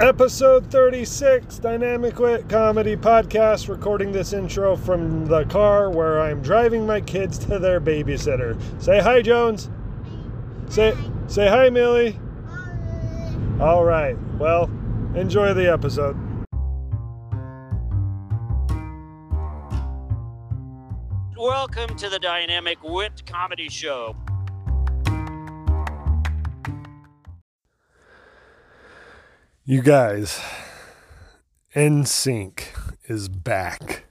Episode 36, Dynamic Wit Comedy Podcast, recording this intro from the car where I'm driving my kids to their babysitter. Say hi, Jones. Say, say hi, Millie. All right, well, enjoy the episode. Welcome to the Dynamic Wit Comedy Show. You guys, NSYNC is back.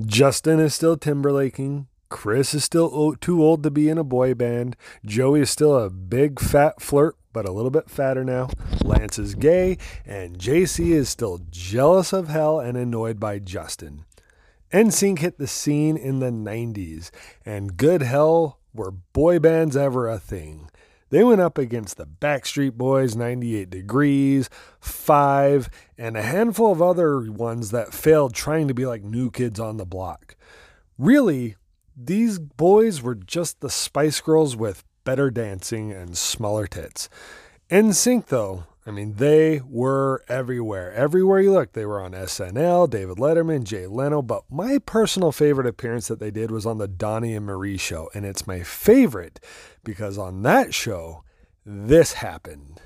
Justin is still Timberlaking. Chris is still too old to be in a boy band. Joey is still a big fat flirt, but a little bit fatter now. Lance is gay, and JC is still jealous of hell and annoyed by Justin. NSYNC hit the scene in the 90s, and good hell were boy bands ever a thing. They went up against the Backstreet Boys, 98 Degrees, Five, and a handful of other ones that failed trying to be like new kids on the block. Really, these boys were just the Spice Girls with better dancing and smaller tits. NSYNC, though, I mean, they were everywhere. Everywhere you look, they were on SNL, David Letterman, Jay Leno. But my personal favorite appearance that they did was on the Donnie and Marie show. And it's my favorite because on that show, this happened.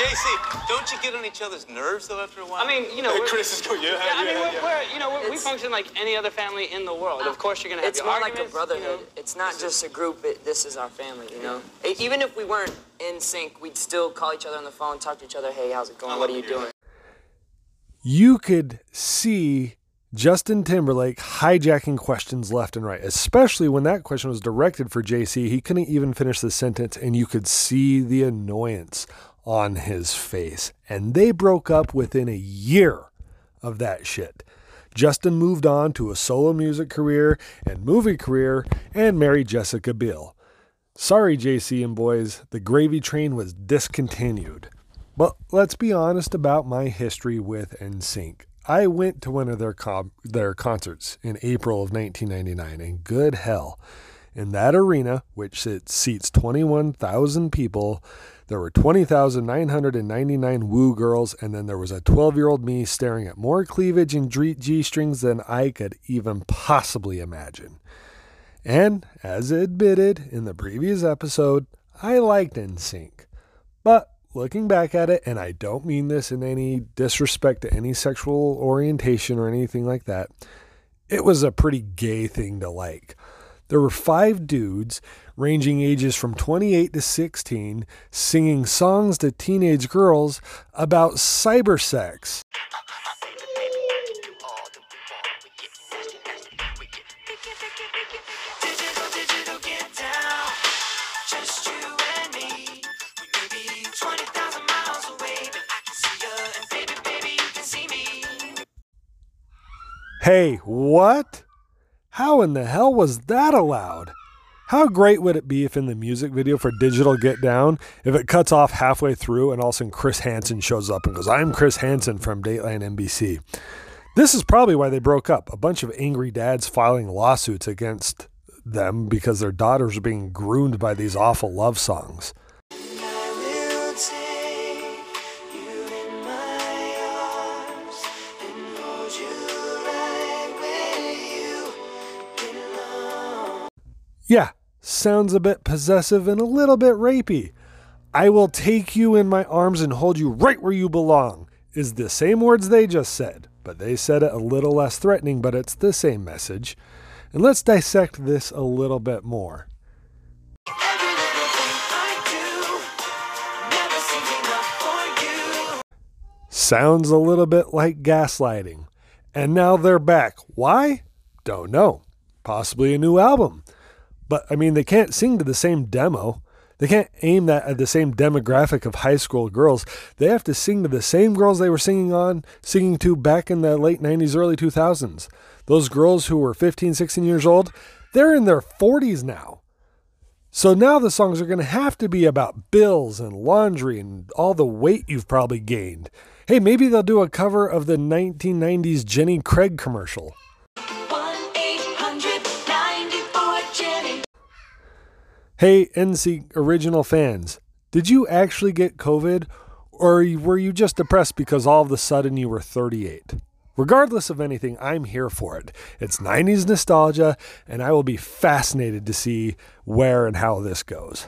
But J- JC, don't you get on each other's nerves though after a while? I mean, you know, Hey, Chris is going. Yeah, Yeah, I mean, yeah, we're, yeah. we're you know, we're, we function like any other family in the world. Of course, you're gonna have It's your more like a brotherhood. You know? It's not just a group. It, this is our family, you know. Even if we weren't in sync, we'd still call each other on the phone, talk to each other. Hey, how's it going? What are you doing? you could see Justin Timberlake hijacking questions left and right, especially when that question was directed for JC. He couldn't even finish the sentence, and you could see the annoyance on his face. And they broke up within a year of that shit. Justin moved on to a solo music career and movie career and married Jessica Biel. Sorry, JC and boys, the gravy train was discontinued. But let's be honest about my history with NSYNC. I went to one of their com- their concerts in April of 1999, and good hell, in that arena, which seats 21,000 people, there were 20,999 woo girls, and then there was a 12 year old me staring at more cleavage and G strings than I could even possibly imagine. And as admitted in the previous episode, I liked NSYNC. But looking back at it, and I don't mean this in any disrespect to any sexual orientation or anything like that, it was a pretty gay thing to like. There were five dudes ranging ages from 28 to 16 singing songs to teenage girls about cyber sex. Digital, digital, get down. Just you and me. We may be 20,000 miles away, but I can see you. And baby, baby, you can see me. Hey, what? How in the hell was that allowed? How great would it be if in the music video for Digital Get Down, if it cuts off halfway through and all of a sudden Chris Hansen shows up and goes, I'm Chris Hansen from Dateline NBC. This is probably why they broke up. A bunch of angry dads filing lawsuits against them because their daughters are being groomed by these awful love songs. Yeah, sounds a bit possessive and a little bit rapey. I will take you in my arms and hold you right where you belong, is the same words they just said, but they said it a little less threatening, but it's the same message. And let's dissect this a little bit more. Sounds a little bit like gaslighting. And now they're back. Why? Don't know. Possibly a new album. But I mean, they can't sing to the same demo. They can't aim that at the same demographic of high school girls. They have to sing to the same girls they were singing on, singing to back in the late 90s, early 2000s. Those girls who were 15, 16 years old, they're in their 40s now. So now the songs are going to have to be about bills and laundry and all the weight you've probably gained. Hey, maybe they'll do a cover of the 1990s Jenny Craig commercial. Hey, NSYNC original fans, Did you actually get COVID, or were you just depressed because all of a sudden you were 38? Regardless of anything, I'm here for it. It's 90s nostalgia, and I will be fascinated to see where and how this goes.